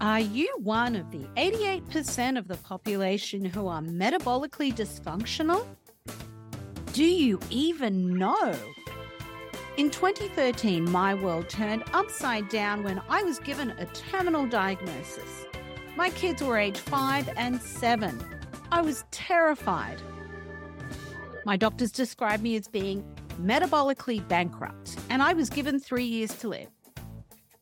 Are you one of the 88% of the population who are metabolically dysfunctional? Do you even know? In 2013, my world turned upside down when I was given a terminal diagnosis. My kids were age five and seven. I was terrified. My doctors described me as being metabolically bankrupt, and I was given three years to live.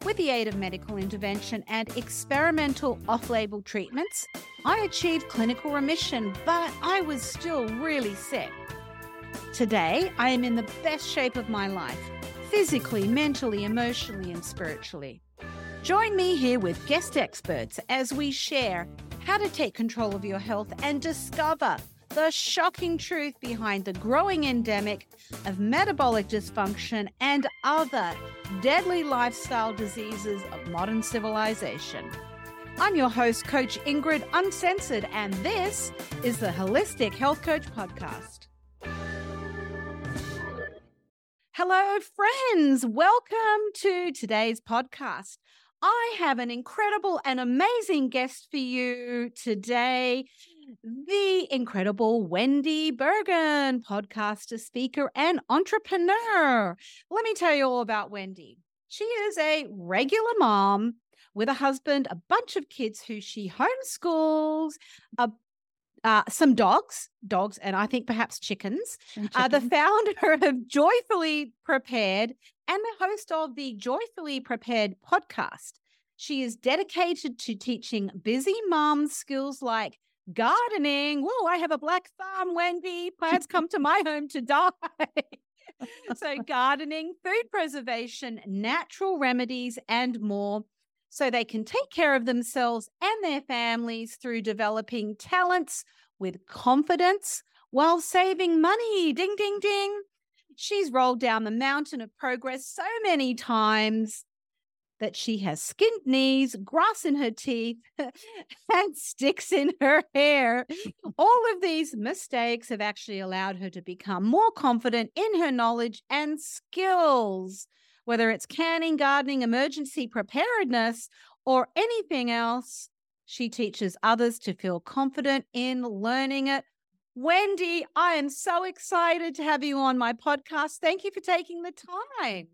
With the aid of medical intervention and experimental off label treatments, I achieved clinical remission, but I was still really sick. Today, I am in the best shape of my life physically, mentally, emotionally, and spiritually. Join me here with guest experts as we share how to take control of your health and discover the shocking truth behind the growing endemic of metabolic dysfunction and other deadly lifestyle diseases of modern civilization. I'm your host, Coach Ingrid Uncensored, and this is the Holistic Health Coach Podcast. Hello, friends. Welcome to today's podcast. I have an incredible and amazing guest for you today the incredible Wendi Bergin, podcaster, speaker, and entrepreneur. Let me tell you all about Wendi. She is a regular mom with a husband, a bunch of kids who she homeschools, a uh, some dogs, dogs, and I think perhaps chickens. chickens. Uh, the founder of Joyfully Prepared and the host of the Joyfully Prepared podcast. She is dedicated to teaching busy moms skills like gardening. Whoa, I have a black thumb, Wendi. Plants come to my home to die. so, gardening, food preservation, natural remedies, and more. So they can take care of themselves and their families through developing talents with confidence while saving money. Ding, ding, ding. She's rolled down the mountain of progress so many times that she has skinned knees, grass in her teeth, and sticks in her hair. All of these mistakes have actually allowed her to become more confident in her knowledge and skills, whether it's canning, gardening, emergency preparedness, or anything else. She teaches others to feel confident in learning it. Wendi, I am so excited to have you on my podcast. Thank you for taking the time.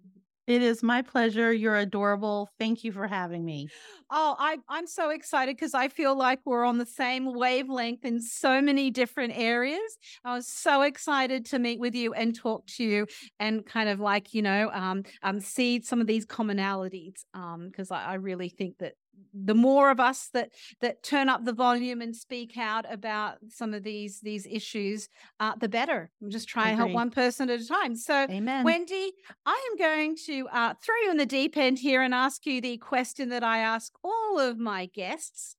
It is my pleasure. You're adorable. Thank you for having me. Oh, I, I'm so excited because I feel like we're on the same wavelength in so many different areas. I was so excited to meet with you and talk to you and kind of like, you know, um, um, see some of these commonalities because um, I, I really think that the more of us that that turn up the volume and speak out about some of these these issues uh, the better. I'm just trying to help one person at a time. So Amen. wendi i am going to uh, throw you in the deep end here and ask you the question that i ask all of my guests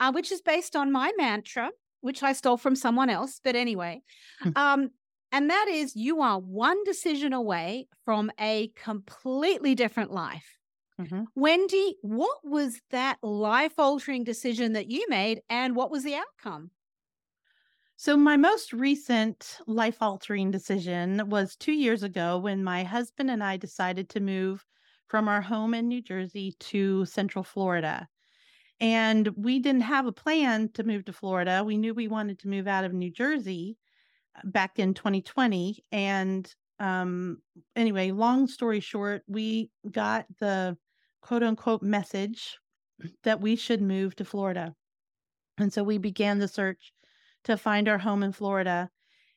uh, which is based on my mantra which i stole from someone else but anyway um, and that is you are one decision away from a completely different life Mm-hmm. Wendi, what was that life altering decision that you made and what was the outcome? So, my most recent life altering decision was two years ago when my husband and I decided to move from our home in New Jersey to Central Florida. And we didn't have a plan to move to Florida. We knew we wanted to move out of New Jersey uh, back in 2020. And um, anyway, long story short, we got the quote unquote message that we should move to Florida. And so we began the search to find our home in Florida.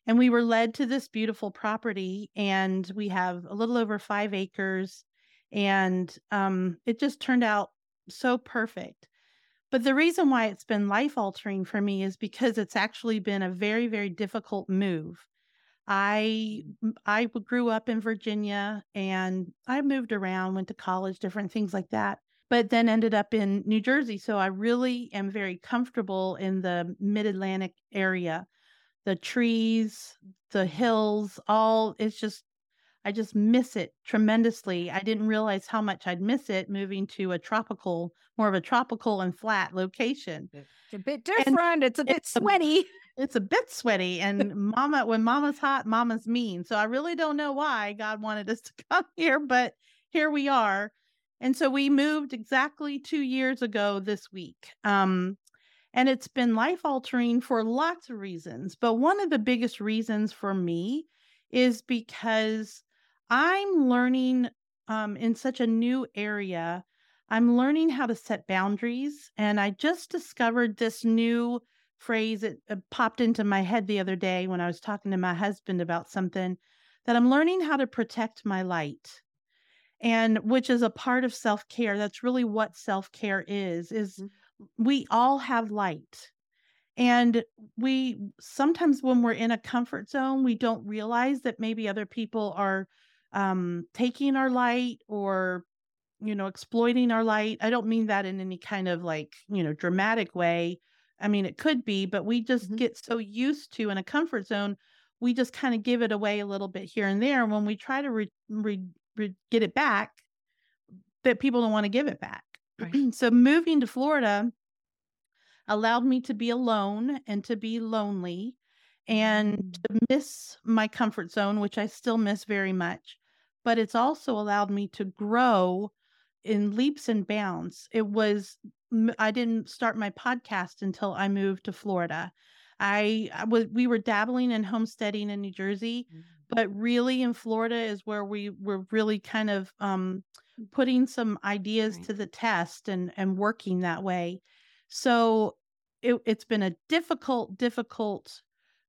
And we were led to this beautiful property, and we have a little over five acres. And um, it just turned out so perfect. But the reason why it's been life altering for me is because it's actually been a very, very difficult move. I I grew up in Virginia and I moved around, went to college, different things like that. But then ended up in New Jersey, so I really am very comfortable in the Mid-Atlantic area. The trees, the hills, all it's just I just miss it tremendously. I didn't realize how much I'd miss it moving to a tropical, more of a tropical and flat location. It's a bit different. And it's a bit it's sweaty. It's a bit sweaty. And mama, when mama's hot, mama's mean. So I really don't know why God wanted us to come here, but here we are. And so we moved exactly two years ago this week. Um, and it's been life altering for lots of reasons. But one of the biggest reasons for me is because I'm learning um, in such a new area. I'm learning how to set boundaries. And I just discovered this new phrase. It, it popped into my head the other day when I was talking to my husband about something that I'm learning how to protect my light and which is a part of self-care that's really what self-care is is mm-hmm. we all have light and we sometimes when we're in a comfort zone we don't realize that maybe other people are um, taking our light or you know exploiting our light i don't mean that in any kind of like you know dramatic way i mean it could be but we just mm-hmm. get so used to in a comfort zone we just kind of give it away a little bit here and there when we try to re- re- re- get it back that people don't want to give it back right. so moving to florida allowed me to be alone and to be lonely and mm. to miss my comfort zone which i still miss very much but it's also allowed me to grow in leaps and bounds it was i didn't start my podcast until i moved to florida I, I was we were dabbling in homesteading in New Jersey, mm-hmm. but really in Florida is where we were really kind of um, putting some ideas right. to the test and and working that way. So it, has been a difficult, difficult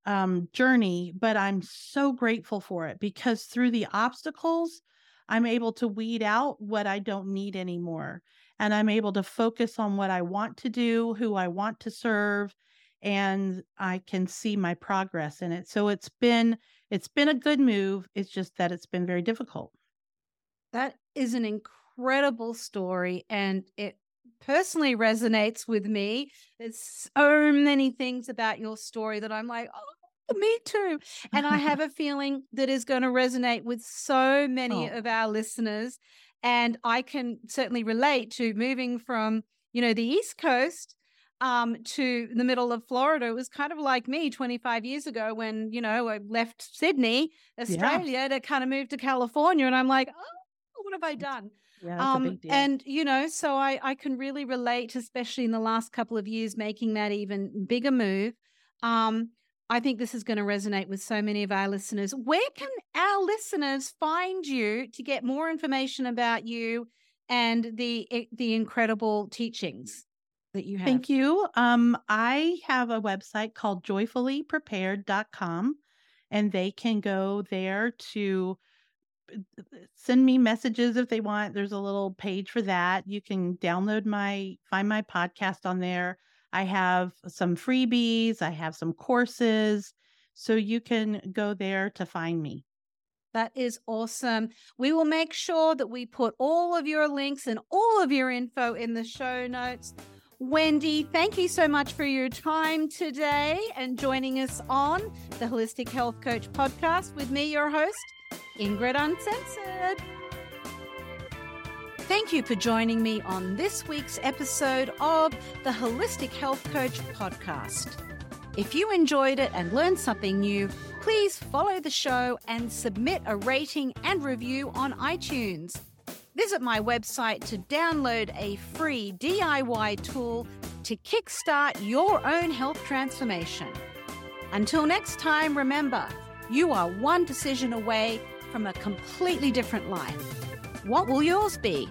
um, journey, but I'm so grateful for it because through the obstacles, I'm able to weed out what I don't need anymore. And I'm able to focus on what I want to do, who I want to serve, and I can see my progress in it. So it's been it's been a good move. It's just that it's been very difficult. That is an incredible story and it personally resonates with me. There's so many things about your story that I'm like, oh, me too. And I have a feeling that is going to resonate with so many oh. of our listeners. And I can certainly relate to moving from, you know, the East Coast um, to the middle of Florida. It was kind of like me 25 years ago when, you know, I left Sydney, Australia yeah. to kind of move to California. And I'm like, oh, what have I done? Yeah, um, and you know, so I, I can really relate, especially in the last couple of years, making that even bigger move. Um, I think this is going to resonate with so many of our listeners. Where can our listeners find you to get more information about you and the the incredible teachings? that you have? Thank you. Um, I have a website called joyfullyprepared.com, and they can go there to uh, send me messages if they want. There's a little page for that. You can download my, find my podcast on there. I have some freebies, I have some courses. So you can go there to find me. That is awesome. We will make sure that we put all of your links and all of your info in the show notes. Wendi, thank you so much for your time today and joining us on the Holistic Health Coach podcast with me, your host, Ingrid Uncensored. Thank you for joining me on this week's episode of the Holistic Health Coach podcast. If you enjoyed it and learned something new, please follow the show and submit a rating and review on iTunes. Visit my website to download a free DIY tool to kickstart your own health transformation. Until next time, remember, you are one decision away from a completely different life. What will yours be?